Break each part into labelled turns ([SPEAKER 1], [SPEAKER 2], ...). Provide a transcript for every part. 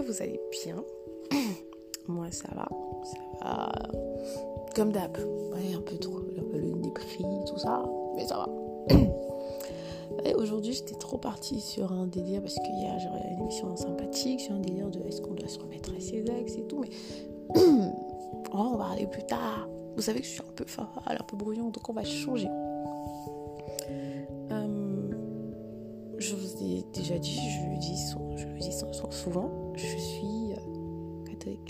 [SPEAKER 1] vous allez bien. Moi ça va, ça va comme d'hab. Un peu trop, un peu le prix, tout ça, mais ça va. Aujourd'hui j'étais trop partie sur un délire parce qu'il y a une émission sympathique, sur un délire de est-ce qu'on doit se remettre à ses ex et tout, mais on va aller plus tard. Vous savez que je suis un peu un peu brouillon, donc on va changer. je vous ai déjà dit, je dis, je le dis souvent,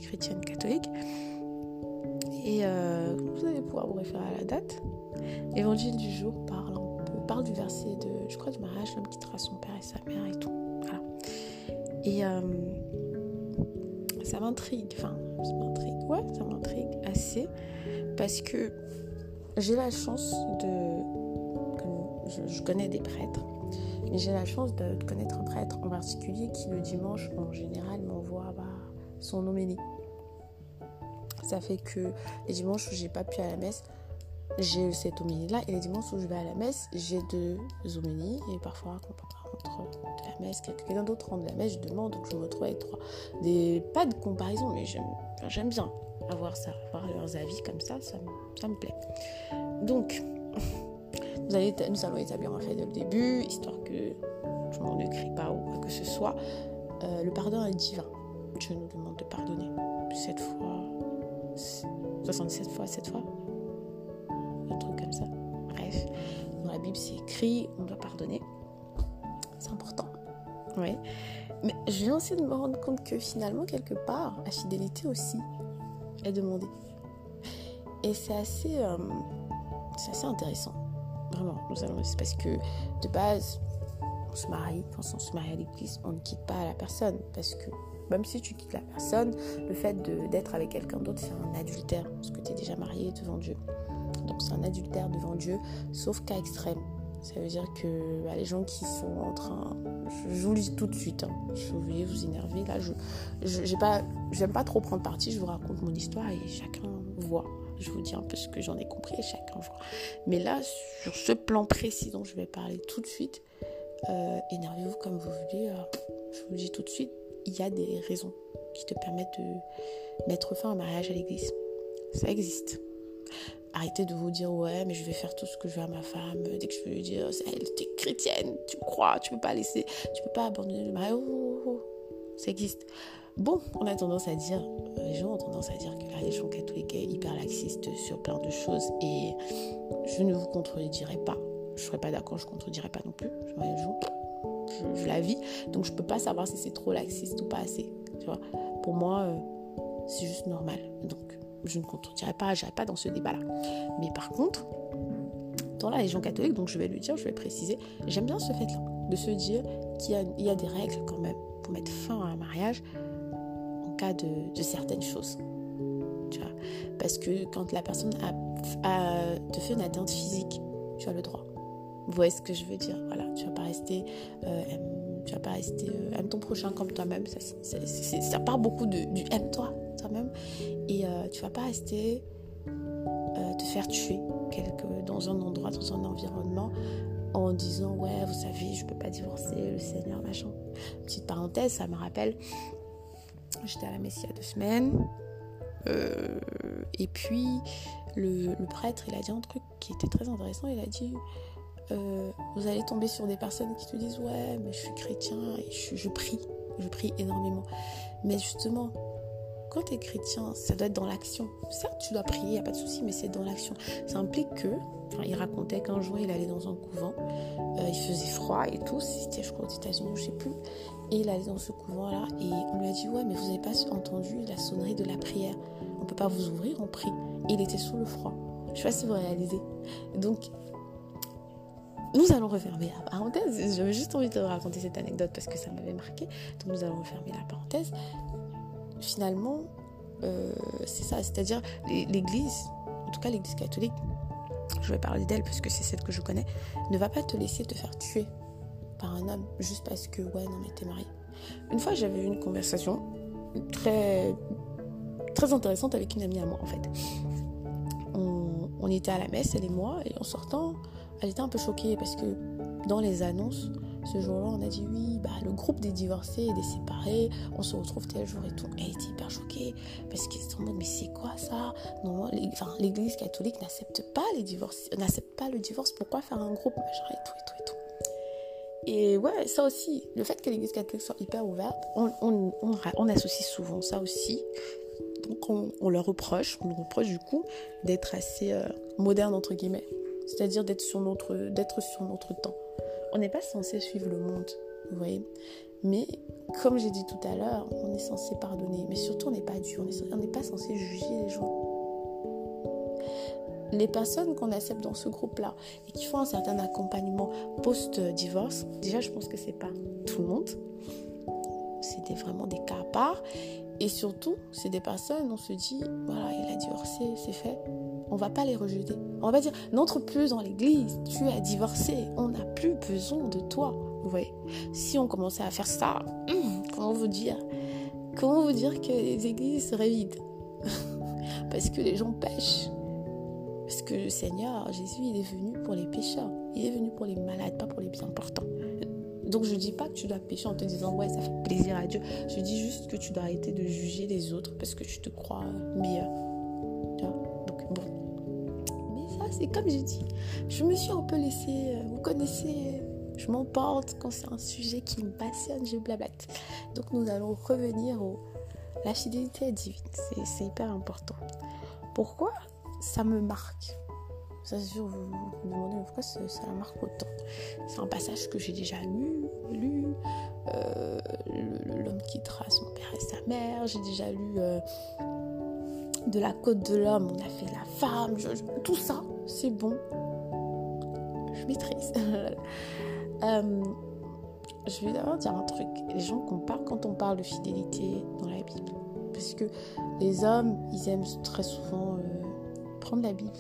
[SPEAKER 1] chrétienne catholique. Et euh, vous allez pouvoir vous référer à la date. L'évangile du jour parle parle du verset de, je crois, du mariage, l'homme quittera son père et sa mère et tout. Et euh, ça m'intrigue, enfin, ça m'intrigue, ouais, ça m'intrigue assez parce que j'ai la chance de. je connais des prêtres mais j'ai la chance de, connaître un prêtre en particulier qui le dimanche en général m'envoie bah, son homélie. Ça fait que les dimanches où j'ai pas pu à la messe, j'ai cette homélie-là. Et les dimanches où je vais à la messe, j'ai deux homélies. Et parfois, rentre de la messe, quelqu'un d'autre rentre de la messe, je demande. Donc je me retrouve avec trois. Des, pas de comparaison, mais j'aime bien avoir ça, avoir leurs avis comme ça, ça, me plaît. Donc, nous, allons établir un fait dès le début, histoire que je m'en ne pas ou quoi que ce soit. Euh, le pardon est divin. Dieu nous demande de pardonner. 7 fois, 77 fois, 7 fois. Un truc comme ça. Bref, dans la Bible, c'est écrit, on doit pardonner. C'est important. Oui. Mais je viens aussi de me rendre compte que finalement, quelque part, la fidélité aussi est demandée. Et c'est assez, euh, assez intéressant. Vraiment, nous allons. C'est parce que de base, on se marie. Quand on se marie à l'église, on ne quitte pas la personne. Parce que même si tu quittes la personne, le fait d'être avec quelqu'un d'autre, c'est un adultère. Parce que tu es déjà marié devant Dieu. Donc c'est un adultère devant Dieu, sauf cas extrême. Ça veut dire que bah, les gens qui sont en train. Je, vous le dis tout de suite. Hein, je vais vous énerver. Là, je n'aime pas, pas trop prendre parti. Je vous raconte mon histoire et chacun voit. Je vous dis un peu ce que j'en ai compris et chacun voit. Mais là, sur ce plan précis dont je vais parler tout de suite, euh, énervez-vous comme vous voulez. Euh, je vous dis tout de suite, il y a des raisons qui te permettent de mettre fin à un mariage à l'église. Ça existe. Arrêtez de vous dire ouais mais je vais faire tout ce que je veux à ma femme dès que je veux lui dire elle es chrétienne tu crois tu peux pas laisser tu peux pas abandonner le mariage oh, oh, oh. ça existe Bon, on a tendance à dire, les gens ont tendance à dire que la religion catholique est hyper laxiste sur plein de choses et je ne vous contredirai pas. Je ne serais pas d'accord, je contredirai pas non plus. Je, je, la vis, donc je peux pas savoir si c'est trop laxiste ou pas assez. Tu Pour moi, euh, c'est juste normal. Donc, je ne contredirai pas, je pas dans ce débat-là. Mais par contre, dans la religion catholique, donc je vais le dire, je vais préciser, j'aime bien ce fait-là, de se dire qu'il y, a des règles quand même pour mettre fin à un mariage cas de, certaines choses. Parce que quand la personne a, te fait une atteinte physique, tu as le droit. Vous voyez ce que je veux dire Voilà, tu vas pas rester, euh, tu vas pas rester, euh, aime ton prochain comme toi-même. Ça, ça, part beaucoup de, du aime-toi toi-même. Et euh, tu vas pas rester te faire tuer dans un endroit, dans un environnement en disant ouais vous savez je peux pas divorcer le Seigneur machin petite parenthèse ça me rappelle J'étais à la messe il y a deux semaines. Euh, et puis, le, prêtre, il a dit un truc qui était très intéressant. Il a dit euh, Vous allez tomber sur des personnes qui te disent Ouais, mais je suis chrétien et je, prie. Je prie énormément. Mais justement, quand tu es chrétien, ça doit être dans l'action. Certes, tu dois prier, il n'y a pas de souci, mais c'est dans l'action. Ça implique que, il racontait qu'un jour, il allait dans un couvent, euh, il faisait froid et tout, c'était, je crois, aux États-Unis, je sais plus. Et il allait dans ce couvent-là et on lui a dit Ouais, mais vous n'avez pas entendu la sonnerie de la prière. On ne peut pas vous ouvrir, on prie. Et il était sous le froid. Je sais pas si vous réalisez. Donc, nous allons refermer la parenthèse. J'avais juste envie de raconter cette anecdote parce que ça m'avait marqué. Donc, nous allons refermer la parenthèse. Finalement, euh, c'est ça. C'est-à-dire, l'Église, en tout cas l'Église catholique, je vais parler d'elle parce que c'est celle que je connais, ne va pas te laisser te faire tuer par un homme juste parce que, ouais, non, mais t'es marié. Une fois, j'avais eu une conversation très, très intéressante avec une amie à moi, en fait. On, on était à la messe, elle et moi, et en sortant, elle était un peu choquée parce que dans les annonces, ce jour-là, on a dit oui, bah, le groupe des divorcés et des séparés, on se retrouve tel jour et tout. Elle était hyper choquée parce qu'ils sont en mode, mais c'est quoi ça? Non, l'église catholique n'accepte pas les divorces, n'accepte pas le divorce. Pourquoi faire un groupe et tout et tout et tout. Et ouais, ça aussi, le fait que l'église catholique soit hyper ouverte, on, on, on, associe souvent ça aussi. Donc on, leur reproche, on leur reproche du coup d'être assez euh, moderne entre guillemets, c'est-à-dire d'être sur notre, d'être sur notre temps. On n'est pas censé suivre le monde, vous voyez? Mais comme j'ai dit tout à l'heure, on est censé pardonner, mais surtout on n'est pas Dieu, on n'est pas censé juger les gens. Les personnes qu'on accepte dans ce groupe-là et qui font un certain accompagnement post-divorce, déjà je pense que c'est pas tout le monde, c'était vraiment des cas à part. Et surtout, c'est des personnes, on se dit, voilà, il a divorcé, c'est fait. On va pas les rejeter. On va dire, n'entre plus dans l'église, tu as divorcé, on n'a plus besoin de toi. Vous voyez? Si on commençait à faire ça, hum, comment vous dire? Comment vous dire que les églises seraient vides? Parce que les gens pêchent. Parce que le Seigneur, Jésus, il est venu pour les pécheurs. Il est venu pour les malades, pas pour les bien portants. Donc je dis pas que tu dois pécher en te disant ouais ça fait plaisir à Dieu. Je dis juste que tu dois arrêter de juger les autres parce que tu te crois meilleur. Donc bon. Mais ça c'est comme j'ai dit. Je me suis un peu laissée. Euh, vous connaissez. Je m'emporte quand c'est un sujet qui me passionne, je blablate. Donc nous allons revenir au la fidélité divine. C'est hyper important. Pourquoi ça me marque? Ça, sûr, vous vous demandez pourquoi ça, la marque autant? C'est un passage que j'ai déjà lu, lu. Euh, l'homme qui trace mon père et sa mère. J'ai déjà lu euh, De la côte de l'homme, on a fait la femme. tout ça, c'est bon. Je maîtrise. Euh, je vais d'abord dire un truc. Les gens comparent quand on parle de fidélité dans la Bible. Parce que les hommes, ils aiment très souvent prendre la Bible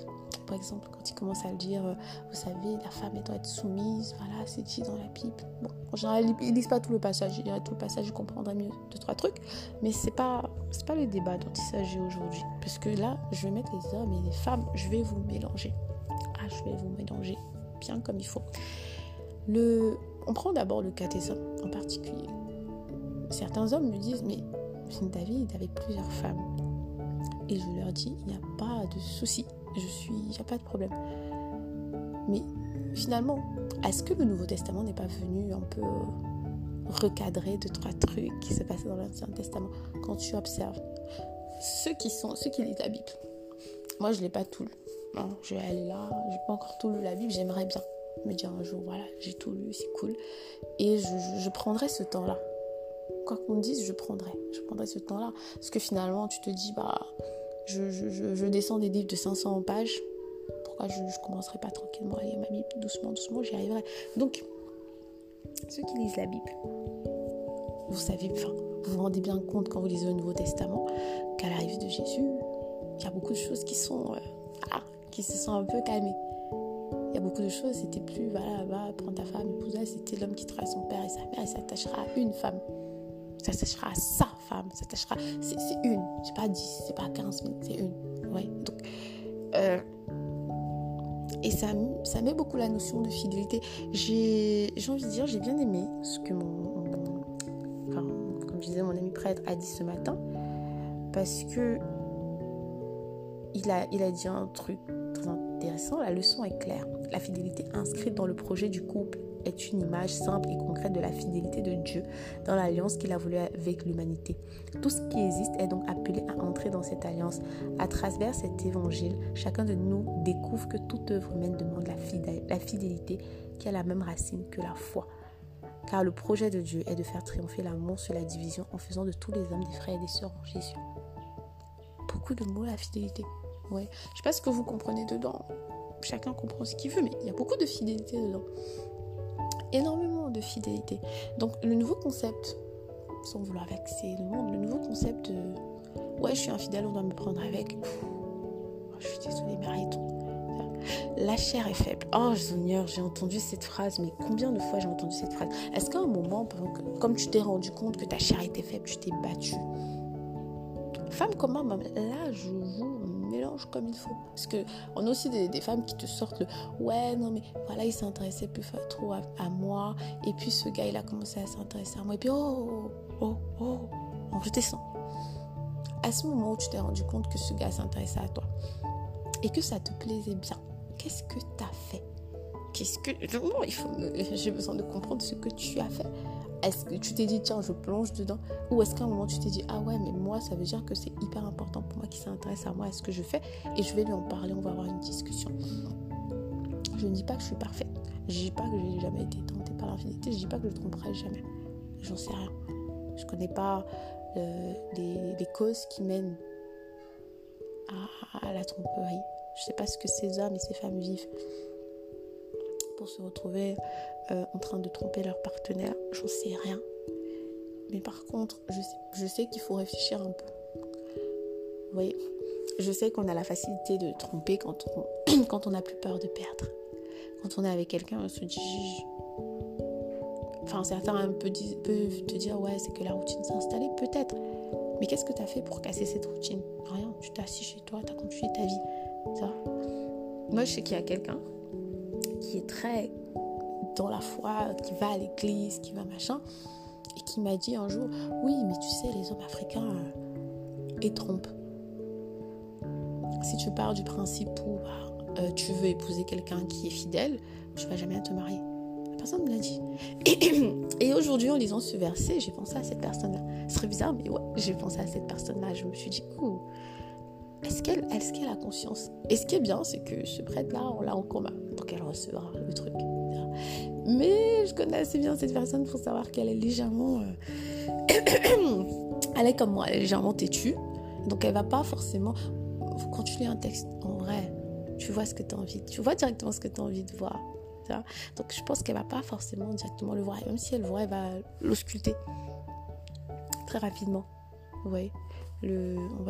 [SPEAKER 1] par exemple, quand il commence à le dire, euh, vous savez, la femme, elle doit être soumise, voilà, c'est dit dans la Bible. Bon, en général, ils lisent pas tout le passage, ils liraient tout le passage, ils comprendraient mieux deux, trois trucs, mais c'est pas, pas le débat dont il s'agit aujourd'hui. Parce que là, je vais mettre les hommes et les femmes, je vais vous mélanger. Ah, je vais vous mélanger bien comme il faut. On prend d'abord le cas des hommes en particulier. Certains hommes me disent, mais David avait plusieurs femmes. Et je leur dis, il n'y a pas de souci je suis, il n'y a pas de problème. Mais finalement, est-ce que le Nouveau Testament n'est pas venu un peu recadrer deux trois trucs qui se passaient dans l'Ancien Testament? Quand tu observes ceux qui sont ceux qui lisent la Bible. Moi, je l'ai pas tout lu. je vais aller là, j'ai pas encore tout lu la Bible. J'aimerais bien me dire un jour, voilà, j'ai tout lu, c'est cool, et je, je prendrai ce temps-là. Quoi qu'on dise, je prendrai, je prendrai ce temps-là, parce que finalement, tu te dis, bah je, descends des livres de 500 pages. Pourquoi je ne commencerai pas tranquillement à lire ma Bible? Doucement, doucement, j'y arriverai. Donc, ceux qui lisent la Bible, vous savez, enfin, vous vous rendez bien compte quand vous lisez le Nouveau Testament qu'à l'arrivée de Jésus, il y a beaucoup de choses qui sont, euh, qui se sont un peu calmées. Il y a beaucoup de choses, c'était plus, voilà, va, prends ta femme, épouse c'était l'homme qui travaille son père et sa mère et s'attachera à une femme ça s'attachera à sa femme, ça s'attachera. C'est une, c'est pas 10, c'est pas 15 000, c'est une. Ouais, donc. Euh, et ça, ça met beaucoup la notion de fidélité. J'ai envie de dire, j'ai bien aimé ce que mon, comme je mon ami prêtre a dit ce matin, parce que il a, il a dit un truc très intéressant. La leçon est claire. La fidélité inscrite dans le projet du couple est une image simple et concrète de la fidélité de Dieu dans l'alliance qu'il a voulu avec l'humanité. Tout ce qui existe est donc appelé à entrer dans cette alliance. À travers cet évangile, chacun de nous découvre que toute œuvre humaine demande la fidélité qui a la même racine que la foi. Car le projet de Dieu est de faire triompher l'amour sur la division en faisant de tous les hommes des frères et des sœurs en Jésus. Beaucoup de mots, la fidélité. Ouais. Je sais pas ce que vous comprenez dedans. Chacun comprend ce qu'il veut, mais il y a beaucoup de fidélité dedans énormément de fidélité. Donc le nouveau concept, sans vouloir vexer le monde, le nouveau concept de ouais je suis infidèle, on doit me prendre avec. je suis désolée, mais arrêtons. La chair est faible. Oh Seigneur, j'ai entendu cette phrase, mais combien de fois j'ai entendu cette phrase? Est-ce qu'à un moment, comme tu t'es rendu compte que ta chair était faible, tu t'es battue? Femme comme homme, là je vous comme il faut. Parce que on a aussi des, femmes qui te sortent le ouais, non, mais voilà, il s'intéressait plus trop à, moi. Et puis ce gars, il a commencé à s'intéresser à moi. Et puis oh, oh, oh, oh, je descends. À ce moment où tu t'es rendu compte que ce gars s'intéressait à toi et que ça te plaisait bien, qu'est-ce que tu as fait? Qu'est-ce que. il faut. J'ai besoin de comprendre ce que tu as fait. Est-ce que tu t'es dit, tiens, je plonge dedans? Ou est-ce qu'à un moment, tu t'es dit, ah ouais, mais moi, ça veut dire que c'est hyper important pour moi qui s'intéresse à moi, à ce que je fais, et je vais lui en parler, on va avoir une discussion. Je ne dis pas que je suis parfaite. Je ne dis pas que j'ai jamais été tentée par l'infinité. Je ne dis pas que je tromperai jamais. J'en sais rien. Je ne connais pas euh, les, causes qui mènent à, la tromperie. Je ne sais pas ce que ces hommes et ces femmes vivent pour se retrouver euh, en train de tromper leur partenaire. J'en sais rien. Mais par contre, je sais, je sais qu'il faut réfléchir un peu. Vous voyez, je sais qu'on a la facilité de tromper quand on quand on n'a plus peur de perdre. Quand on est avec quelqu'un, on se dit. Enfin, certains peuvent te dire ouais, c'est que la routine s'est installée, peut-être. Mais qu'est-ce que tu as fait pour casser cette routine? Rien. Tu t'es assis chez toi, tu as continué ta vie. Ça. Moi, je sais qu'il y a quelqu'un qui est très dans la foi, qui va à l'église, qui va machin, et qui m'a dit un jour, oui, mais tu sais, les hommes africains, euh, trompent. Si tu pars du principe où bah, euh, tu veux épouser quelqu'un qui est fidèle, tu vas jamais te marier. La personne me l'a dit. Et, aujourd'hui, en lisant ce verset, j'ai pensé à cette personne-là. Ce serait bizarre, mais ouais, j'ai pensé à cette personne-là. Je me suis dit, est-ce qu'elle est qu'elle a conscience? Et ce qui est bien, c'est que ce prêtre-là, on l'a en commun. Donc elle recevra le truc. Mais je connais assez bien cette personne pour savoir qu'elle est légèrement. Euh, elle est comme moi, elle est légèrement têtue. Donc elle va pas forcément. Quand tu lis un texte, en vrai, tu vois ce que tu as envie. Tu vois directement ce que tu as envie de voir. Donc je pense qu'elle va pas forcément directement le voir. même si elle le voit, elle va l'ausculter très rapidement. Vous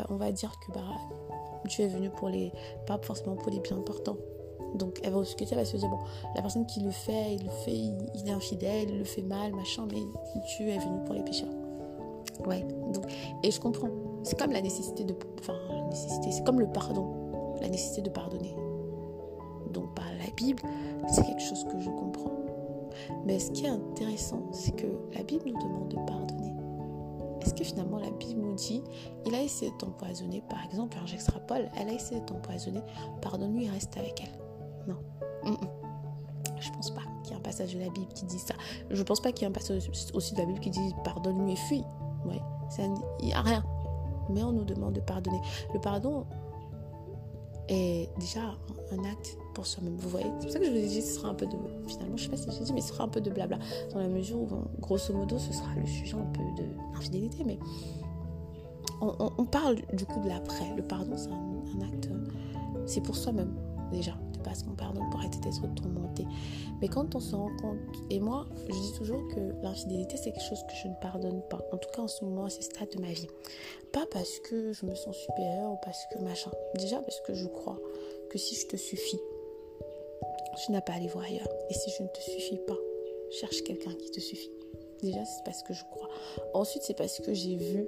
[SPEAKER 1] on, va, dire que bah, Dieu est venu pour les. pas forcément pour les bien importants. Donc elle va ausculter, elle va se dire, bon, la personne qui le fait, il le fait, il, est infidèle, il le fait mal, machin, mais Dieu est venu pour les pécheurs. Ouais, donc, et je comprends. C'est comme la nécessité de. Enfin, la nécessité, c'est comme le pardon, la nécessité de pardonner. Donc par la Bible, c'est quelque chose que je comprends. Mais ce qui est intéressant, c'est que la Bible nous demande de pardonner. Est-ce que finalement la Bible nous dit, il a essayé de t'empoisonner, par exemple, alors j'extrapole, elle a essayé de t'empoisonner, pardonne-lui, reste avec elle. Non. Je pense pas qu'il y ait un passage de la Bible qui dit ça. Je pense pas qu'il y ait un passage aussi de la Bible qui dit pardonne-lui et fuis. Ouais, il n'y a rien. Mais on nous demande de pardonner. Le pardon est déjà un acte pour soi-même. Vous voyez C'est pour ça que je vous ai dit ce sera un peu de. Finalement, je sais pas si j'ai dit, mais ce sera un peu de blabla. Dans la mesure où, grosso modo, ce sera le sujet un peu de l'infidélité. Mais on, parle du coup de l'après. Le pardon, c'est un acte. C'est pour soi-même, déjà parce qu'on pardonne pour arrêter d'être tourmenté. Mais quand on se rend compte, et moi, je dis toujours que l'infidélité, c'est quelque chose que je ne pardonne pas. En tout cas, en ce moment, à ce stade de ma vie. Pas parce que je me sens supérieure ou parce que machin. Déjà parce que je crois que si je te suffis, tu n'as pas à aller voir ailleurs. Et si je ne te suffis pas, cherche quelqu'un qui te suffit. Déjà, c'est parce que je crois. Ensuite, c'est parce que j'ai vu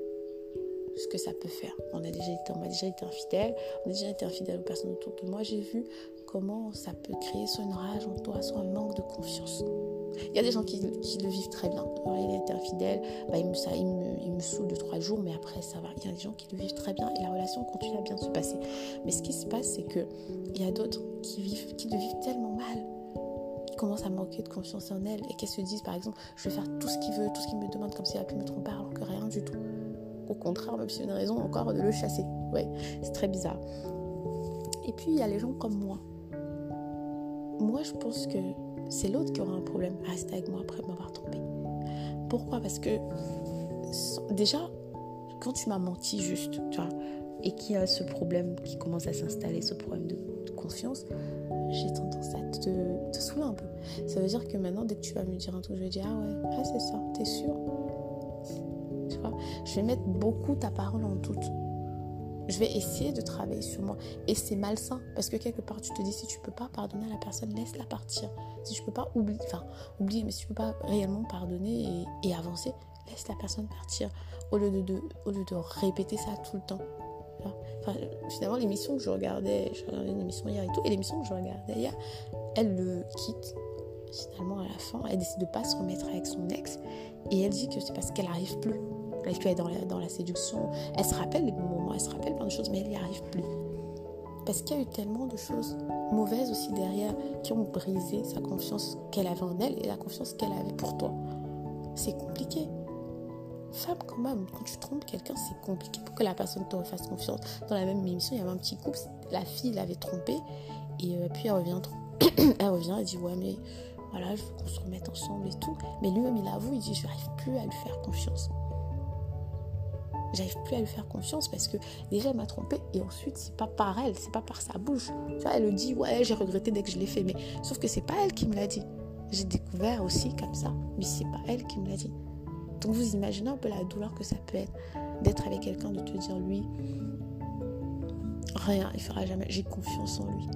[SPEAKER 1] ce que ça peut faire. On a déjà été, on a déjà été infidèle, on a déjà été infidèle aux personnes autour de moi. J'ai vu comment ça peut créer soit une rage en toi, soit un manque de confiance. Il y a des gens qui, le vivent très bien. il été infidèle, bah, il, me, ça, il, me, saoule de trois jours, mais après ça va. Il y a des gens qui le vivent très bien et la relation continue à bien se passer. Mais ce qui se passe, c'est que il y a d'autres qui, vivent, qui le vivent tellement mal qui commencent à manquer de confiance en elles et qui se disent par exemple je vais faire tout ce qu'il veut, tout ce qu'il me demande comme s'il a pu me tromper alors que rien du tout. Au contraire, même si une raison encore de le chasser. Ouais, c'est très bizarre. Et puis il y a les gens comme moi moi je pense que c'est l'autre qui aura un problème à rester avec moi après m'avoir trompé. Pourquoi? Parce que déjà, quand tu m'as menti juste, tu vois, et qu'il y a ce problème qui commence à s'installer, ce problème de, confiance, j'ai tendance à te, te un peu. Ça veut dire que maintenant, dès que tu vas me dire un truc, je vais dire Ah ouais, ah, c'est ça, t'es sûr? Tu vois Je vais mettre beaucoup ta parole en doute. Je vais essayer de travailler sur moi. Et c'est malsain parce que quelque part, tu te dis si tu peux pas pardonner à la personne, laisse-la partir. Si tu peux pas oublier, enfin, oublier, mais si tu peux pas réellement pardonner et, avancer, laisse la personne partir au lieu de, répéter ça tout le temps. Enfin, finalement, l'émission que je regardais, je regardais une émission hier et tout, et l'émission que je regardais hier, elle le quitte finalement à la fin. Elle décide de pas se remettre avec son ex, et elle dit que c'est parce qu'elle arrive plus. Elle être dans la, dans la séduction. Elle se rappelle les bons moments, elle se rappelle plein de choses, mais elle n'y arrive plus. Parce qu'il y a eu tellement de choses mauvaises aussi derrière qui ont brisé sa confiance qu'elle avait en elle et la confiance qu'elle avait pour toi. C'est compliqué. Femme, quand même, quand tu trompes quelqu'un, c'est compliqué pour que la personne te refasse confiance. Dans la même émission, il y avait un petit couple, la fille l'avait trompé et euh, puis elle revient, elle revient, elle dit Ouais, mais voilà, je veux qu'on se remette ensemble et tout. Mais lui-même, il avoue, il dit Je n'arrive plus à lui faire confiance j'arrive plus à lui faire confiance parce que déjà elle m'a trompée et ensuite c'est pas par elle, c'est pas par sa bouche. Tu vois, elle le dit ouais j'ai regretté dès que je l'ai fait, mais sauf que c'est pas elle qui me l'a dit. J'ai découvert aussi comme ça, mais c'est pas elle qui me l'a dit. Donc vous imaginez un peu la douleur que ça peut être d'être avec quelqu'un, de te dire lui rien, il fera jamais. J'ai confiance en lui.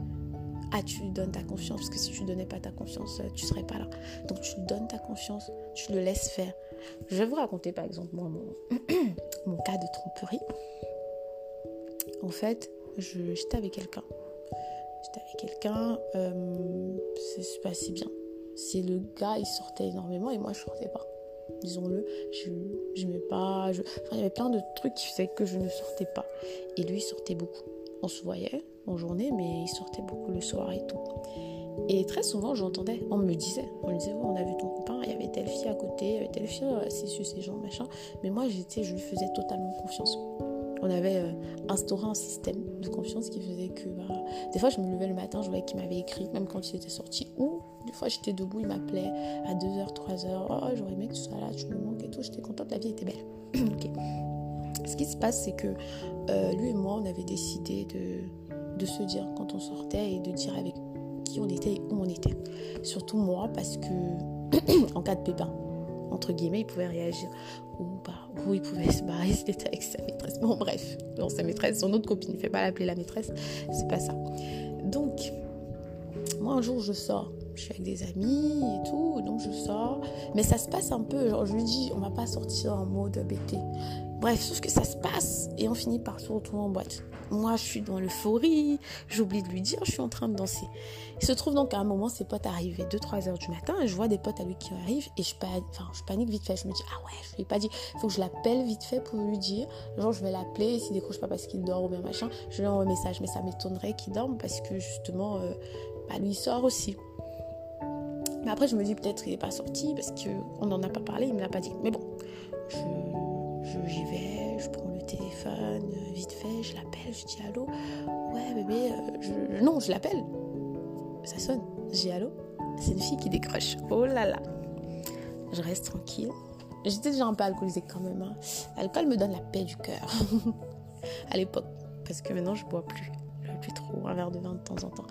[SPEAKER 1] Ah, tu lui donnes ta confiance, parce que si tu ne donnais pas ta confiance, euh, tu serais pas là. Donc tu lui donnes ta confiance, tu le laisses faire. Je vais vous raconter par exemple moi mon, cas de tromperie. En fait, j'étais avec quelqu'un. J'étais avec quelqu'un, euh, c'est pas si bien. Si le gars il sortait énormément et moi je sortais pas. Disons-le, je n'aimais pas. Je... Enfin, il y avait plein de trucs qui faisaient que je ne sortais pas. Et lui il sortait beaucoup. On se voyait en journée, mais il sortait beaucoup le soir et tout. Et très souvent, j'entendais, on me disait, on me disait, on a vu ton copain, il y avait telle fille à côté, il y avait telle fille, c'est su ces gens, machin. Mais moi, j'étais, je lui faisais totalement confiance. On avait euh, instauré un système de confiance qui faisait que, bah, des fois, je me levais le matin, je voyais qu'il m'avait écrit, même quand il était sorti, ou des fois, j'étais debout, il m'appelait à 2h, 3h, oh, j'aurais aimé que tu sois là, tu me manques et tout, j'étais contente, la vie était belle. ok. Ce qui se passe, c'est que euh, lui et moi, on avait décidé de, de se dire quand on sortait et de dire avec on était où on était. Surtout moi, parce que en cas de pépin, entre guillemets, il pouvait réagir. Ou, bah, ou il pouvait se barrer s'il était avec sa maîtresse. Bon, bref, non, sa maîtresse, son autre copine, ne fait pas l'appeler la maîtresse, c'est pas ça. Donc, moi, un jour, je sors. Je suis avec des amis et tout, donc je sors. Mais ça se passe un peu, genre, je lui dis, on va pas sortir en mode BT. Bref, sauf que ça se passe et on finit par se retrouver en boîte. Moi, je suis dans l'euphorie, j'oublie de lui dire, je suis en train de danser. Il se trouve donc à un moment, ses potes arrivaient 2-3 heures du matin et je vois des potes à lui qui arrivent et je, panique vite fait. Je me dis, ah ouais, je lui ai pas dit, il faut que je l'appelle vite fait pour lui dire. Genre, je vais l'appeler, s'il décroche pas parce qu'il dort ou bien machin, je lui envoie un message. Mais ça m'étonnerait qu'il dorme parce que justement, euh, bah, lui, il sort aussi. Mais après, je me dis peut-être qu'il n'est pas sorti parce qu'on n'en a pas parlé, il me l'a pas dit. Mais bon, je j'y vais, je prends téléphone, euh, vite fait, je l'appelle, je dis allô. Ouais, bébé, euh, non, je l'appelle. Ça sonne. Dis allô. C'est une fille qui décroche. Oh là là. Je reste tranquille. J'étais déjà un peu alcoolisée quand même. Hein. L'alcool me donne la paix du cœur. à l'époque. Parce que maintenant, je bois plus. Je bois plus trop. Un verre de vin de temps en temps.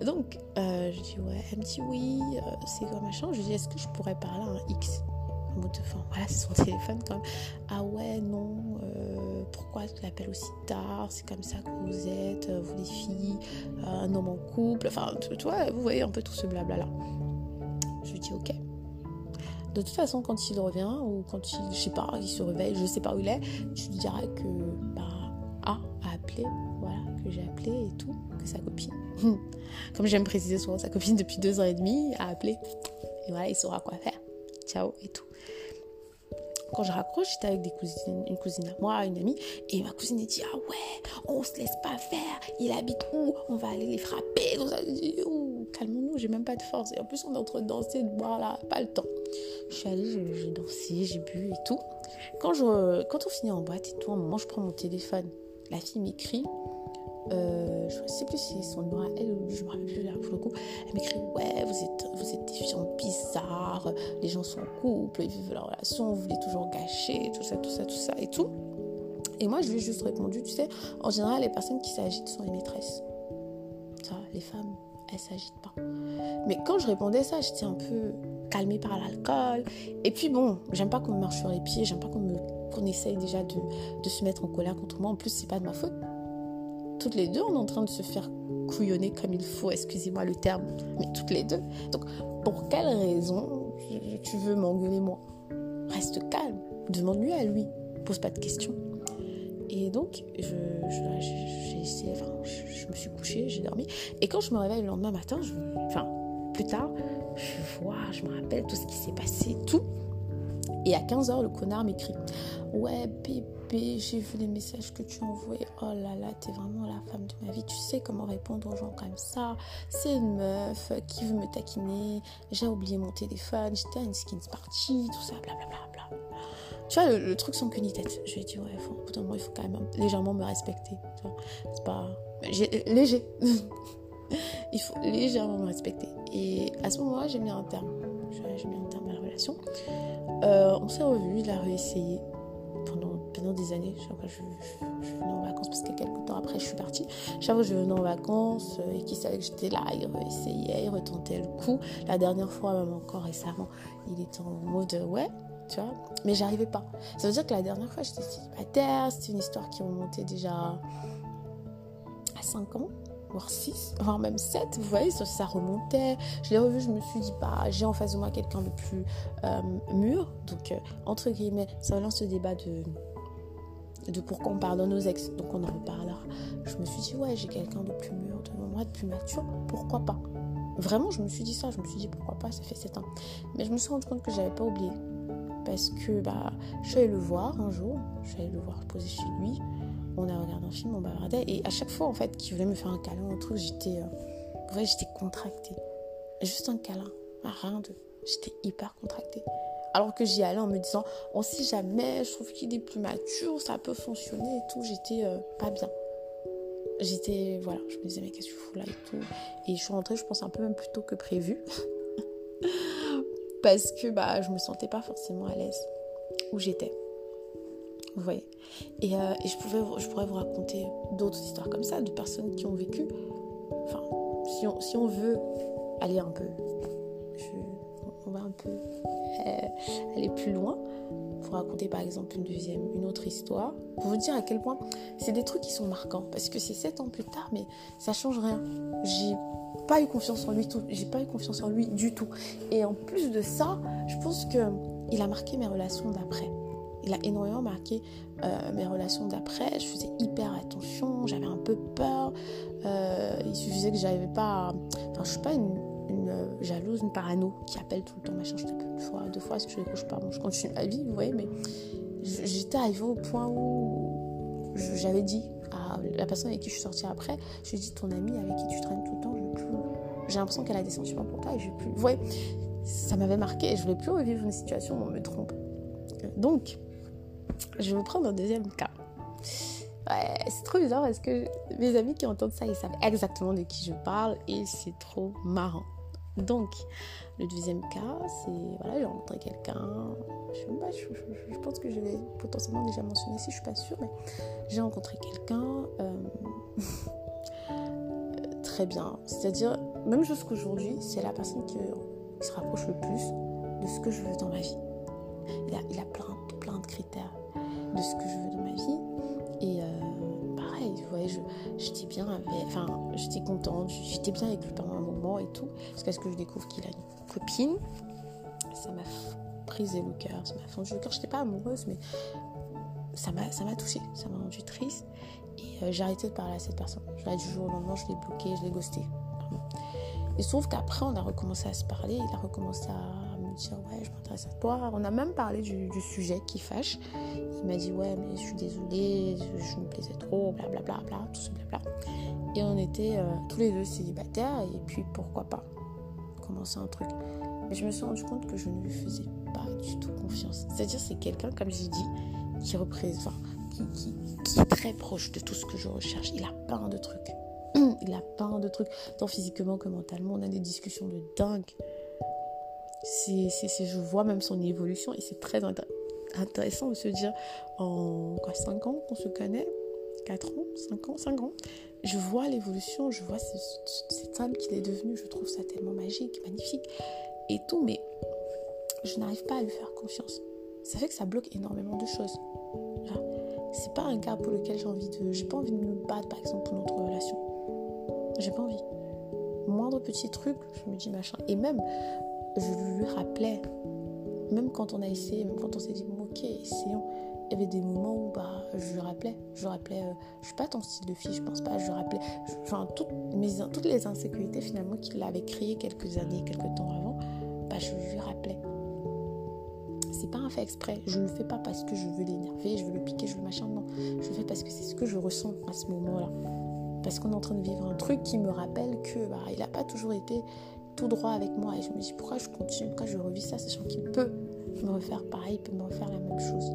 [SPEAKER 1] Donc, euh, je dis ouais. Elle me dit oui. c'est quoi machin. Je dis est-ce que je pourrais parler à un X? Enfin voilà, c'est son téléphone quand même. Ah ouais, non, euh, pourquoi tu l'appelles aussi tard C'est comme ça que vous êtes, euh, vous les filles, euh, un homme en couple, enfin, tu, vois, vous voyez un peu tout ce blabla là. Je dis ok. De toute façon, quand il revient ou quand il, je sais pas, il se réveille, je sais pas où il est, je lui dirai que bah A a appelé, voilà, que j'ai appelé et tout, que sa copine, comme j'aime préciser souvent, sa copine depuis deux ans et demi a appelé. Et voilà, il saura quoi faire. Ciao et tout. Quand je raccroche, j'étais avec des cousines, une cousine à moi, une amie, et ma cousine elle dit Ah ouais, on se laisse pas faire, il habite où? On va aller les frapper. calmons-nous, j'ai même pas de force. Et en plus, on est en train de danser, de boire là, pas le temps. Je suis allée, j'ai dansé, j'ai bu et tout. Quand, je, quand on finit en boîte et tout, à un moment, je prends mon téléphone. La fille m'écrit euh, je ne sais plus si son nom à elle ou je me rappelle plus pour le coup. Elle m'écrit Ouais, vous êtes, vous êtes des gens bizarres, les gens sont en couple, ils vivent leur relation, vous voulez toujours gâcher, tout ça, tout ça, tout ça et tout. Et moi, je lui ai juste répondu Tu sais, en général, les personnes qui s'agitent sont les maîtresses. Les femmes, elles s'agitent pas. Mais quand je répondais ça, j'étais un peu calmée par l'alcool. Et puis bon, j'aime pas qu'on me marche sur les pieds, j'aime pas qu'on me qu'on essaye déjà de, de se mettre en colère contre moi. En plus, c'est pas de ma faute toutes les deux, on est en train de se faire couillonner comme il faut, excusez-moi le terme, mais toutes les deux. Donc, pour quelle raison tu veux m'engueuler moi? Reste calme, demande-lui à lui, pose pas de questions. Et donc, je, enfin, je, me suis couchée, j'ai dormi. Et quand je me réveille le lendemain matin, je, enfin, plus tard, je vois, je me rappelle tout ce qui s'est passé, tout. Et à 15h, le connard m'écrit Ouais, bébé, j'ai vu les messages que tu as envoyés. Oh là là, t'es vraiment la femme de ma vie. Tu sais comment répondre aux gens comme ça. C'est une meuf qui veut me taquiner. J'ai oublié mon téléphone. J'étais à une skins party, tout ça, blablabla. Bla, bla. Tu vois, le, truc sans qu'une tête. Je lui ai dit Ouais, faut, d'un moment, il faut quand même légèrement me respecter. C'est pas. Léger. il faut légèrement me respecter. Et à ce moment-là, j'ai mis un terme. J'ai mis un terme à la relation. Euh, on s'est revus, il a réessayé pendant, des années. Fois, je, je, venais en vacances parce que quelques temps après, je suis partie. Chaque fois, je venais en vacances euh, et qu'il savait que j'étais là, il réessayait, il retentait le coup. La dernière fois, même encore récemment, il était en mode ouais, tu vois, mais j'arrivais pas. Ça veut dire que la dernière fois, j'étais célibataire, c'était une histoire qui remontait déjà à 5 ans voire 6, voire même 7, vous voyez, ça, remontait. Je l'ai revu, je me suis dit, bah, j'ai en face de moi quelqu'un de plus euh, mûr. Donc, euh, entre guillemets, ça relance le débat de, de pourquoi on pardonne nos ex. Donc, on en reparlera. Je me suis dit, ouais, j'ai quelqu'un de plus mûr devant moi, de plus mature, pourquoi pas? Vraiment, je me suis dit ça, je me suis dit, pourquoi pas, ça fait 7 ans. Mais je me suis rendu compte que j'avais pas oublié. Parce que, bah, je suis allée le voir un jour, je suis allée le voir poser chez lui on a regardé un film, on bavardait. Et à chaque fois, en fait, qu'il voulait me faire un câlin, un truc, j'étais. Euh, j'étais contractée. Juste un câlin, rien de. J'étais hyper contractée. Alors que j'y allais en me disant, on sait jamais, je trouve qu'il est plus mature, ça peut fonctionner et tout. J'étais euh, pas bien. J'étais. Voilà, je me disais, mais qu'est-ce que tu fous là et tout. Et je suis rentrée, je pense, un peu même plus tôt que prévu. Parce que bah, je me sentais pas forcément à l'aise où j'étais. Vous voyez et, euh, et, je, pouvais, je pourrais vous raconter d'autres histoires comme ça, de personnes qui ont vécu. Enfin, si on, si on veut aller un peu. On va un peu euh, aller plus loin. Pour raconter par exemple une deuxième, une autre histoire. Pour vous dire à quel point c'est des trucs qui sont marquants. Parce que c'est sept ans plus tard, mais ça change rien. J'ai pas eu confiance en lui tout. J'ai pas eu confiance en lui du tout. Et en plus de ça, je pense que il a marqué mes relations d'après il a énormément marqué euh, mes relations d'après. Je faisais hyper attention, j'avais un peu peur. Euh, il suffisait que j'avais pas. Enfin, je suis pas une, euh, jalouse, une parano qui appelle tout le temps, machin. Je tape une fois, deux fois, si je décroche pas, bon, je continue ma vie, vous voyez, mais j'étais arrivée au point où j'avais dit à la personne avec qui je suis sortie après, je lui ai dit ton amie avec qui tu traînes tout le temps. J'ai l'impression qu'elle a des sentiments pour toi et je plus. Vous voyez, ça m'avait marqué et je voulais plus revivre une situation où on me trompe. Donc, je vais prendre un deuxième cas. Ouais, c'est trop bizarre parce que mes amis qui entendent ça, ils savent exactement de qui je parle et c'est trop marrant. Donc, le deuxième cas, c'est voilà, j'ai rencontré quelqu'un. Je, je, pense que je l'ai potentiellement déjà mentionné si je suis pas sûre, mais j'ai rencontré quelqu'un euh, très bien. C'est-à-dire, même jusqu'aujourd'hui, c'est la personne qui, se rapproche le plus de ce que je veux dans ma vie. Il a, il a plein, plein de critères de ce que je veux dans ma vie. Et euh, pareil, vous voyez, j'étais bien enfin, j'étais contente, j'étais bien avec lui pendant un moment et tout, jusqu'à ce que je découvre qu'il a une copine. Ça m'a brisé le cœur, ça m'a fendu le cœur. J'étais pas amoureuse, mais ça m'a, touchée, ça m'a rendu triste. Et euh, j'ai arrêté de parler à cette personne. Je l'ai du jour au lendemain, je l'ai bloqué, je l'ai ghosté. Il se trouve qu'après, on a recommencé à se parler, il a recommencé à dire ouais je m'intéresse à toi. On a même parlé du, sujet qui fâche. Il m'a dit ouais mais je suis désolée, je, me plaisais trop, blablabla, bla, bla, tout ce blabla. Et on était euh, tous les deux célibataires et puis pourquoi pas commencer un truc. Mais je me suis rendu compte que je ne lui faisais pas du tout confiance. C'est-à-dire c'est quelqu'un comme j'ai dit qui représente, qui, qui, qui est très proche de tout ce que je recherche. Il a plein de trucs. Il a plein de trucs, tant physiquement que mentalement. On a des discussions de dingue je vois même son évolution et c'est très intéressant de se dire en quoi 5 ans qu'on se connaît? 4 ans? 5 ans? 5 ans? Je vois l'évolution je vois cette âme qu'il est devenu je trouve ça tellement magique magnifique et tout mais je n'arrive pas à lui faire confiance. Ça fait que ça bloque énormément de choses. C'est pas un gars pour lequel j'ai envie de j'ai pas envie de me battre par exemple pour notre relation. J'ai pas envie. Moindre petit truc je me dis machin. Et même je lui rappelais, même quand on a essayé, même quand on s'est dit, ok, essayons. il y avait des moments où bah, je rappelais, je rappelais, euh, je suis pas ton style de fille, je pense pas, je rappelais, enfin, toutes, toutes les insécurités finalement qu'il avait créées quelques années, quelques temps avant, bah, je lui rappelais. C'est pas un fait exprès, je le fais pas parce que je veux l'énerver, je veux le piquer, je veux machin, non. Je le fais parce que c'est ce que je ressens à ce moment-là. Parce qu'on est en train de vivre un truc qui me rappelle que bah, il n'a pas toujours été tout droit avec moi. Et je me dis pourquoi je continue, pourquoi je revis ça, sachant qu'il peut me refaire pareil, il peut me refaire la même chose.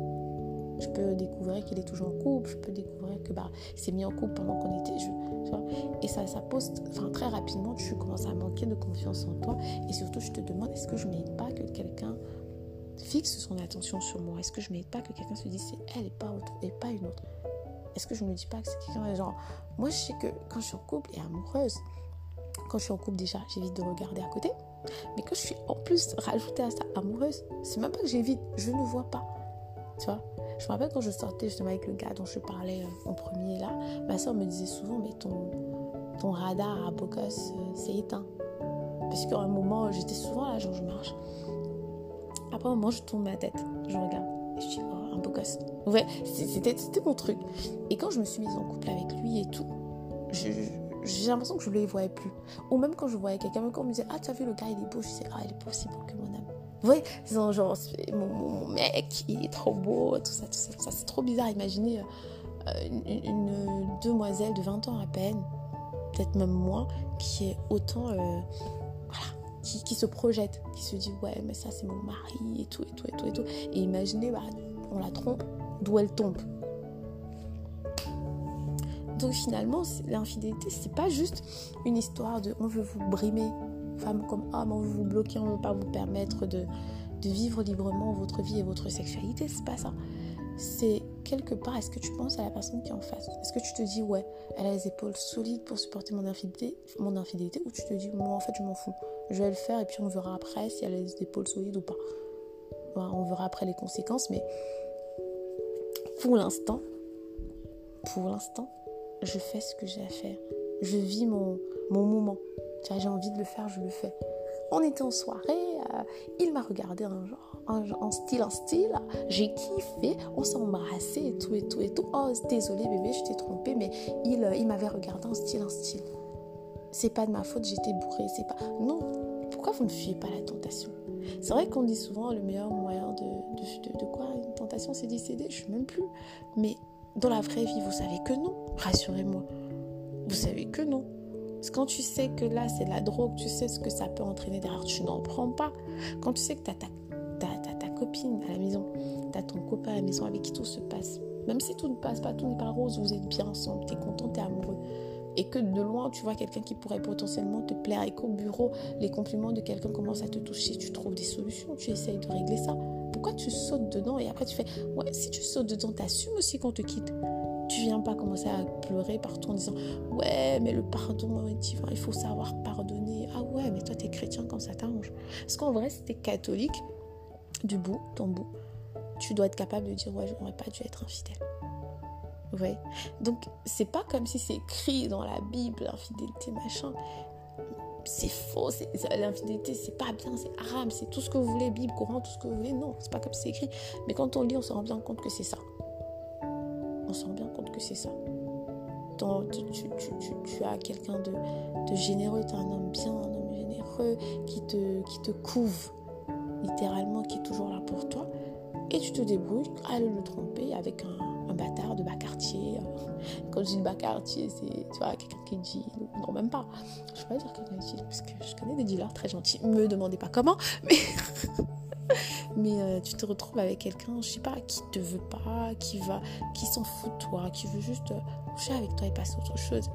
[SPEAKER 1] Je peux découvrir qu'il est toujours en couple, je peux découvrir que bah, s'est mis en couple pendant qu'on était. Je, et ça, ça pose, enfin très rapidement, tu commences à manquer de confiance en toi. Et surtout, je te demande, est-ce que je ne mérite pas que quelqu'un fixe son attention sur moi? Est-ce que je ne mérite pas que quelqu'un se dise c'est elle et pas autre et pas une autre? Est-ce que je ne me dis pas que c'est quelqu'un genre moi je sais que quand je suis en couple et amoureuse, quand je suis en couple déjà, j'évite de regarder à côté. Mais quand je suis en plus rajoutée à ça amoureuse, c'est même pas que j'évite, je ne vois pas. Tu vois? Je me rappelle quand je sortais justement avec le gars dont je parlais euh, en premier là, ma soeur me disait souvent mais ton, ton radar à beau gosse, euh, c'est éteint. Parce qu'à un moment, j'étais souvent là, genre je marche. Après un moment, je tourne ma tête, je regarde. Et je dis, oh, un beau gosse. Ouais, c'était mon truc. Et quand je me suis mise en couple avec lui et tout, je, j'ai l'impression que je ne les voyais plus. Ou même quand je voyais quelqu'un, quand on me disait Ah, tu as vu le gars, il est beau, je disais Ah, il est pas aussi beau que mon âme. Vous voyez, genre, genre mon, mec, il est trop beau, tout ça, tout ça, tout ça. C'est trop bizarre. Imaginez euh, une, demoiselle de 20 ans à peine, peut-être même moins, qui est autant. Euh, voilà, qui, qui, se projette, qui se dit Ouais, mais ça, c'est mon mari, et tout, et tout, et tout, et tout. Et imaginez, bah, on la trompe, d'où elle tombe. Donc finalement, l'infidélité, c'est pas juste une histoire de on veut vous brimer, femme comme homme, on veut vous bloquer, on veut pas vous permettre de, vivre librement votre vie et votre sexualité. C'est pas ça. C'est quelque part, est-ce que tu penses à la personne qui est en face? Est-ce que tu te dis, ouais, elle a les épaules solides pour supporter mon infidélité, mon infidélité? Ou tu te dis, moi en fait, je m'en fous. Je vais le faire et puis on verra après si elle a les épaules solides ou pas. on verra après les conséquences, mais pour l'instant, pour l'instant, je fais ce que j'ai à faire. Je vis mon, mon moment. J'ai envie de le faire, je le fais. On était en soirée, euh, il m'a regardé en style, en style. J'ai kiffé, on s'est embrassé et tout, et tout, et tout. Oh, désolé bébé, je t'ai trompé, mais il, euh, il m'avait regardé en style, en style. C'est pas de ma faute, j'étais bourrée, c'est pas. Non, pourquoi vous ne fuyez pas la tentation? C'est vrai qu'on dit souvent le meilleur moyen de, de, de, quoi Une tentation, c'est d'y céder, je sais même plus. Mais dans la vraie vie, vous savez que non. Rassurez-moi. Vous savez que non. Parce quand tu sais que là, c'est la drogue, tu sais ce que ça peut entraîner derrière, tu n'en prends pas. Quand tu sais que tu as ta, ta, copine à la maison, tu as ton copain à la maison avec qui tout se passe, même si tout ne passe pas, tout n'est pas rose, vous êtes bien ensemble, tu content, tu amoureux. Et que de loin, tu vois quelqu'un qui pourrait potentiellement te plaire et qu'au bureau, les compliments de quelqu'un commencent à te toucher, tu trouves des solutions, tu essayes de régler ça pourquoi tu sautes dedans et après tu fais ouais si tu sautes dedans t'assumes aussi qu'on te quitte tu viens pas commencer à pleurer partout en disant ouais mais le pardon il faut savoir pardonner ah ouais mais toi t'es chrétien quand ça t'arrange parce qu'en vrai si t'es catholique du bout ton bout tu dois être capable de dire ouais j'aurais pas dû être infidèle ouais donc c'est pas comme si c'est écrit dans la Bible infidélité machin c'est faux, l'infidélité, c'est pas bien, c'est haram, c'est tout ce que vous voulez, Bible, Coran, tout ce que vous voulez. Non, c'est pas comme c'est écrit. Mais quand on lit, on se rend bien compte que c'est ça. On se rend bien compte que c'est ça. tu, as quelqu'un de, généreux, tu as un homme bien, un homme généreux qui te, qui couve, littéralement, qui est toujours là pour toi. Et tu te débrouilles à le tromper avec un, bâtard de bas quartier. Quand je dis bas quartier, c'est quelqu'un qui dit non, même pas. Je peux pas dire quelqu'un qui parce que je connais des dealers très gentils. Me demandez pas comment, mais. mais euh, tu te retrouves avec quelqu'un, je sais pas, qui te veut pas, qui va, qui s'en fout de toi, qui veut juste euh, coucher avec toi et passer autre chose.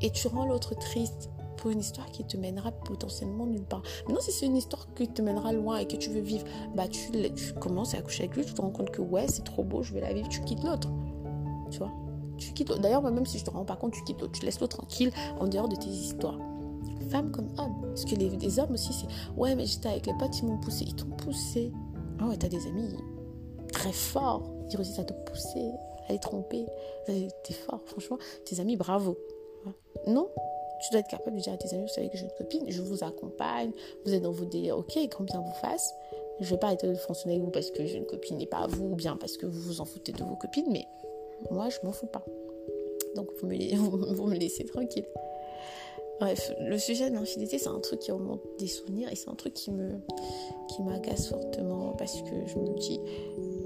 [SPEAKER 1] Et tu rends l'autre triste pour une histoire qui te mènera potentiellement nulle part. Maintenant, si c'est une histoire qui te mènera loin et que tu veux vivre, bah tu, tu commences à coucher avec lui, tu te rends compte que ouais, c'est trop beau, je vais la vivre, tu quittes l'autre. Tu vois? Tu quittes. D'ailleurs, même si je te rends pas compte, tu quittes l'autre, tu laisses l'autre tranquille en dehors de tes histoires. Femme comme homme. Parce que les, hommes aussi, c'est ouais, mais j'étais avec les potes, ils m'ont poussé. Ils t'ont poussé. Ah ouais, t'as des amis très forts. Dire aussi, ça t'a poussé à les tromper. T'es fort, franchement. Tes amis, bravo. Non, tu dois être capable de dire à tes amis, vous savez que j'ai une copine, je vous accompagne, vous êtes dans vos délires, ok, quand bien vous fasse, je vais pas arrêter de fonctionner avec vous parce que j'ai une copine et pas vous, ou bien parce que vous vous en foutez de vos copines, mais moi, je m'en fous pas. Donc, vous me laissez tranquille. Bref, le sujet de l'infidélité, c'est un truc qui remonte des souvenirs et c'est un truc qui me qui m'agace fortement parce que je me dis,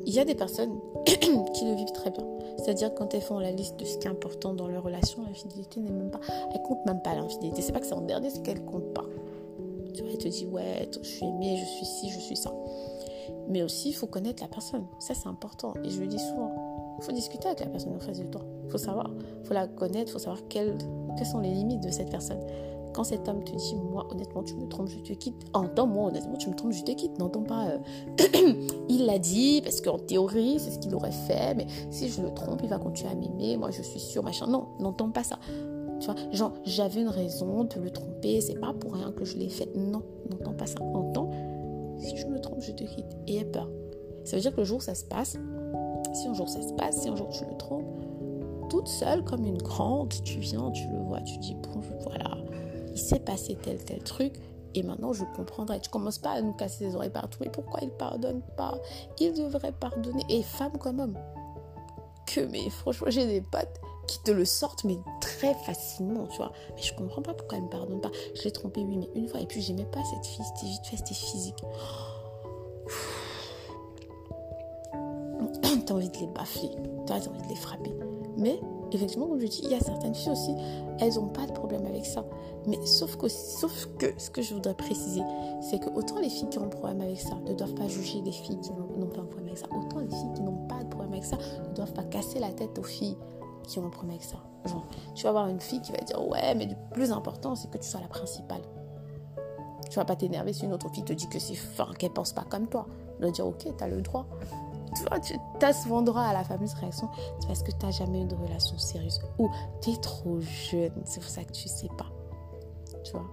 [SPEAKER 1] il y a des personnes qui le vivent très bien. C'est-à-dire quand elles font la liste de ce qui est important dans leur relation, l'infidélité n'est même pas, elle compte même pas l'infidélité. C'est pas que c'est en dernier, c'est qu'elle compte pas. Tu vois, elle te dit ouais, je suis aimée, je suis ci, je suis ça. Mais aussi, il faut connaître la personne. Ça, c'est important. Et je le dis souvent. Il faut discuter avec la personne en face de toi. Il faut savoir. Il faut la connaître. Il faut savoir quelles, quelles sont les limites de cette personne? Quand cet homme te dit, moi, honnêtement, tu me trompes, je te quitte. Entends, moi, honnêtement, tu me trompes, je te quitte. N'entends pas, euh, il l'a dit, parce qu'en théorie, c'est ce qu'il aurait fait, mais si je le trompe, il va continuer à m'aimer, moi, je suis sûre, machin. Non, n'entends pas ça. Tu vois, genre, j'avais une raison de le tromper, c'est pas pour rien que je l'ai fait. Non, n'entends pas ça. Entends, si tu me trompes, je te quitte. Et aie peur. Ça veut dire que le jour ça se passe, si un jour ça se passe, si un jour tu le trompes, toute seule comme une grande, tu viens, tu le vois, tu dis bon, voilà, il s'est passé tel tel truc et maintenant je comprendrai. Tu commences pas à nous casser les oreilles partout, mais pourquoi il pardonne pas? Il devrait pardonner. Et femme comme homme, que mais franchement j'ai des potes qui te le sortent mais très facilement, tu vois. Mais je comprends pas pourquoi elle me pardonne pas. Je l'ai trompé oui mais une fois et puis j'aimais pas cette fille, c'était vite fait, c'était physique. t'as envie de les baffler, t'as envie de les frapper. Mais effectivement, comme je dis, il y a certaines filles aussi, elles n'ont pas de problème avec ça. Mais sauf que, sauf que ce que je voudrais préciser, c'est que autant les filles qui ont un problème avec ça ne doivent pas juger les filles qui n'ont pas un problème avec ça, autant les filles qui n'ont pas de problème avec ça ne doivent pas casser la tête aux filles qui ont un problème avec ça. Genre, tu vas avoir une fille qui va dire ouais, mais le plus important, c'est que tu sois la principale. Tu vas pas t'énerver si une autre fille te dit que c'est fin, qu'elle pense pas comme toi. De dire ok, tu as le droit tu as souvent droit à la fameuse réaction, c'est parce que tu n'as jamais eu de relation sérieuse ou tu es trop jeune, c'est pour ça que tu sais pas. Tu vois?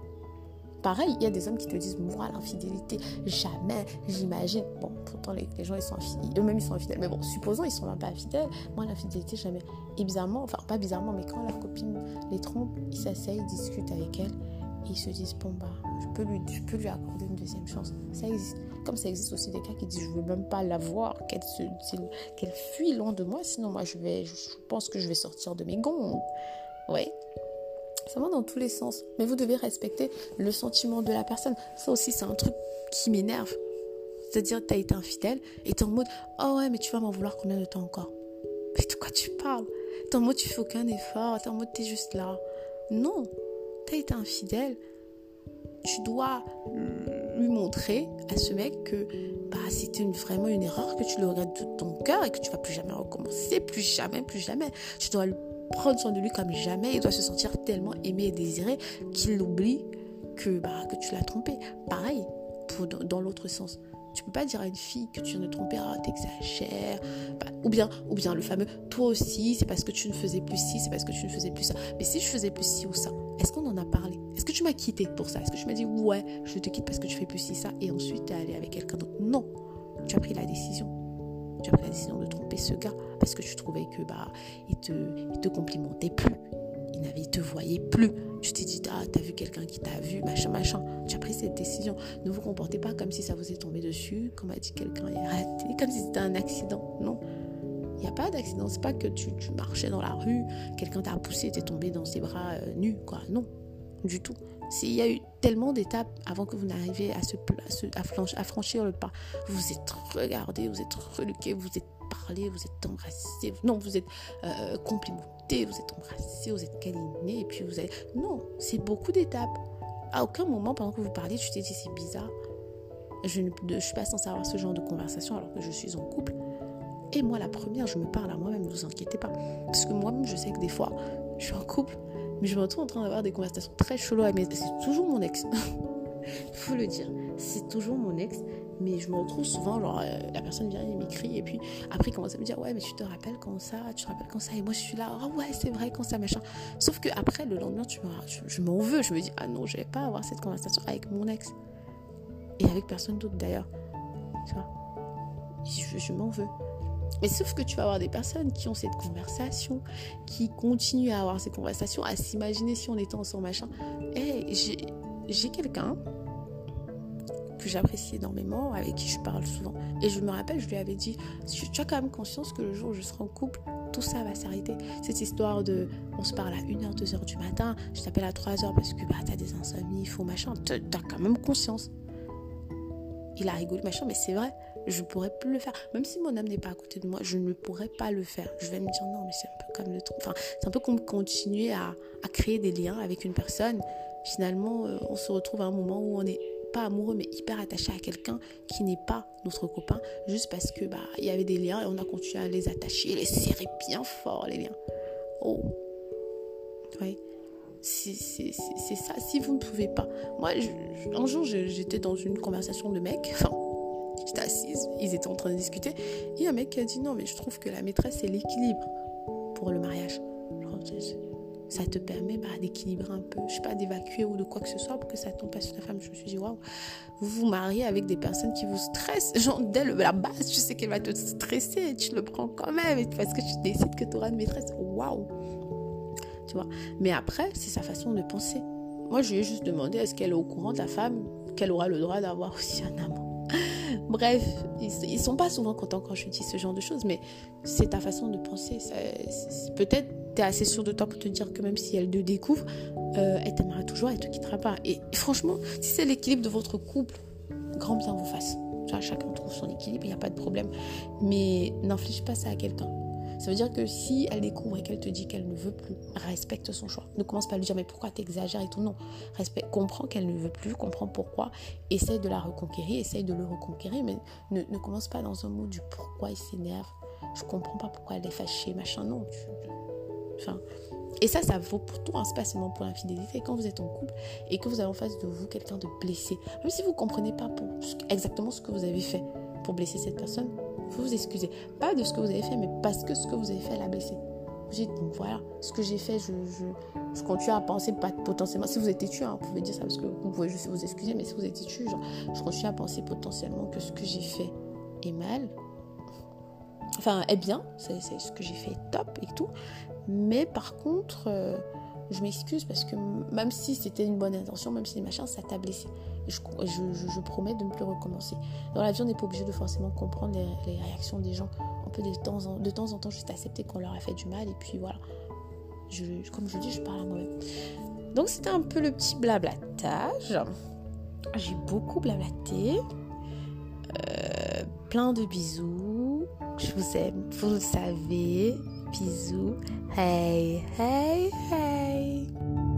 [SPEAKER 1] Pareil, il y a des hommes qui te disent, moi, l'infidélité, jamais, j'imagine. Bon, pourtant, les, gens, ils sont. Eux-mêmes, ils sont infidèles. Mais bon, supposons, ils sont même pas infidèles. Moi, l'infidélité, jamais. Et bizarrement, enfin, pas bizarrement, mais quand leur copine les trompe, ils s'asseyent, discutent avec elle et ils se disent, bon, bah, je peux lui, accorder une deuxième chance. Ça existe. Comme ça existe aussi des cas qui disent je veux même pas la voir, qu'elle, fuit loin de moi, sinon moi je vais, je pense que je vais sortir de mes gonds. Ouais. Ça va dans tous les sens. Mais vous devez respecter le sentiment de la personne. Ça aussi, c'est un truc qui m'énerve. C'est-à-dire, tu as été infidèle et tu en mode Oh ouais, mais tu vas m'en vouloir combien de temps encore? Mais de quoi tu parles? T'es en mode Tu fais aucun effort. T'es en mode Tu es juste là. Non. Tu as été infidèle. Tu dois lui montrer à ce mec que bah, c'était vraiment une erreur, que tu le regrettes de ton cœur et que tu vas plus jamais recommencer, plus jamais, plus jamais. Tu dois prendre soin de lui comme jamais. Il doit se sentir tellement aimé et désiré qu'il oublie que, bah, que tu l'as trompé. Pareil, pour, dans l'autre sens. Tu peux pas dire à une fille que tu viens de tromper, ah, t'exagères. Bah, ou, bien, ou bien le fameux, toi aussi, c'est parce que tu ne faisais plus ci, c'est parce que tu ne faisais plus ça. Mais si je faisais plus ci ou ça, est-ce qu'on en a parlé? Que tu m'as quitté pour ça? Est-ce que tu m'as dit, ouais, je te quitte parce que tu fais plus ci, ça, et ensuite tu es allé avec quelqu'un d'autre? Non. Tu as pris la décision. Tu as pris la décision de tromper ce gars parce que tu trouvais que bah il te, il te complimentait plus. Il, il te voyait plus. Tu t'es dit, ah, t'as vu quelqu'un qui t'a vu, machin, machin. Tu as pris cette décision. Ne vous comportez pas comme si ça vous est tombé dessus, comme a dit quelqu'un est comme si c'était un accident. Non. Il n'y a pas d'accident. C'est pas que tu, marchais dans la rue, quelqu'un t'a poussé, t'es tombé dans ses bras euh, nus, quoi. Non, du tout. Il y a eu tellement d'étapes avant que vous n'arriviez à, se, à, franchir le pas. Vous êtes regardé, vous êtes reluqué, vous êtes parlé, vous êtes embrassé. Non, vous êtes euh, complimenté, vous êtes embrassé, vous êtes câliné, et puis vous êtes... Non, c'est beaucoup d'étapes. À aucun moment, pendant que vous parliez, tu t'es dit c'est bizarre. Je ne suis pas censée avoir ce genre de conversation alors que je suis en couple. Et moi, la première, je me parle à moi-même, ne vous inquiétez pas. Parce que moi-même, je sais que des fois, je suis en couple, mais je me retrouve en train d'avoir des conversations très cheloues mais C'est toujours mon ex. Il faut le dire. C'est toujours mon ex. Mais je me retrouve souvent, genre, euh, la personne vient et m'écrit. Et puis après, il commence à me dire Ouais, mais tu te rappelles quand ça Tu te rappelles quand ça Et moi, je suis là Ah ouais, c'est vrai, quand ça, machin. Sauf que après, le lendemain, je, m'en veux. Je me dis Ah non, je vais pas avoir cette conversation avec mon ex. Et avec personne d'autre d'ailleurs. Tu vois? Je m'en veux. Mais sauf que tu vas avoir des personnes qui ont cette conversation, qui continuent à avoir ces conversations, à s'imaginer si on était ensemble, machin. Et j'ai quelqu'un que j'apprécie énormément, avec qui je parle souvent. Et je me rappelle, je lui avais dit, tu as quand même conscience que le jour où je serai en couple, tout ça va s'arrêter. Cette histoire de on se parle à 1h, 2h du matin, je t'appelle à 3h parce que bah, t'as des insomnies, il faut machin, t'as quand même conscience. Il a rigolé, machin, mais c'est vrai, je pourrais plus le faire. Même si mon âme n'est pas à côté de moi, je ne pourrais pas le faire. Je vais me dire non, mais c'est un peu comme le truc. Enfin, c'est un peu comme continuer à, créer des liens avec une personne. Finalement, euh, on se retrouve à un moment où on n'est pas amoureux, mais hyper attaché à quelqu'un qui n'est pas notre copain, juste parce que bah il y avait des liens et on a continué à les attacher, les serrer bien fort les liens. Oh, oui c'est ça. Si vous ne pouvez pas. Moi, un jour, j'étais dans une conversation de mecs. Enfin, j'étais assise. Ils étaient en train de discuter. Et un mec qui a dit Non, mais je trouve que la maîtresse, c'est l'équilibre pour le mariage. Ça te permet bah, d'équilibrer un peu, je sais pas, d'évacuer ou de quoi que ce soit pour que ça tombe pas sur ta femme. Je me suis dit Waouh, vous vous mariez avec des personnes qui vous stressent. Genre, dès la base, tu sais qu'elle va te stresser. Et tu le prends quand même parce que tu décides que tu auras une maîtresse. Waouh! tu vois. Mais après, c'est sa façon de penser. Moi, je lui ai juste demandé est-ce qu'elle est au courant de la femme qu'elle aura le droit d'avoir aussi un amant. Bref, ils, sont pas souvent contents quand je dis ce genre de choses, mais c'est ta façon de penser. Peut-être tu es assez sûr de toi pour te dire que même si elle te découvre, euh, elle t'aimera toujours, elle te quittera pas. Et franchement, si c'est l'équilibre de votre couple, grand bien vous fasse. Chacun trouve son équilibre, il n'y a pas de problème. Mais n'inflige pas ça à quelqu'un. Ça veut dire que si elle découvre et qu'elle te dit qu'elle ne veut plus, respecte son choix. Ne commence pas à lui dire mais pourquoi t'exagères et tout. Non. Respecte, comprends qu'elle ne veut plus, comprends pourquoi. Essaye de la reconquérir, essaye de le reconquérir, mais ne, commence pas dans un mot du pourquoi il s'énerve. Je comprends pas pourquoi elle est fâchée, machin. Non. Enfin, et ça, ça vaut pour tout, hein, pas seulement pour l'infidélité. Quand vous êtes en couple et que vous avez en face de vous quelqu'un de blessé, même si vous ne comprenez pas exactement ce que vous avez fait pour blesser cette personne, vous vous excusez. Pas de ce que vous avez fait, mais parce que ce que vous avez fait l'a blessé. Vous dites, voilà, ce que j'ai fait, je, je, continue à penser potentiellement. Si vous êtes têtu, hein, vous pouvez dire ça parce que vous pouvez juste vous excuser, mais si vous êtes têtu, je continue à penser potentiellement que ce que j'ai fait est mal. Enfin, est bien, c'est ce que j'ai fait top et tout. Mais par contre, euh, je m'excuse parce que même si c'était une bonne intention, même si les machins, ça t'a blessé. Je, promets de ne plus recommencer. Dans la vie, on n'est pas obligé de forcément comprendre les, réactions des gens. On peut de temps, en, temps juste accepter qu'on leur a fait du mal et puis voilà. Comme je dis, je parle à moi-même. Donc c'était un peu le petit blablatage. J'ai beaucoup blablaté. Euh, plein de bisous. Je vous aime, vous le savez. Bisous. Hey, hey, hey.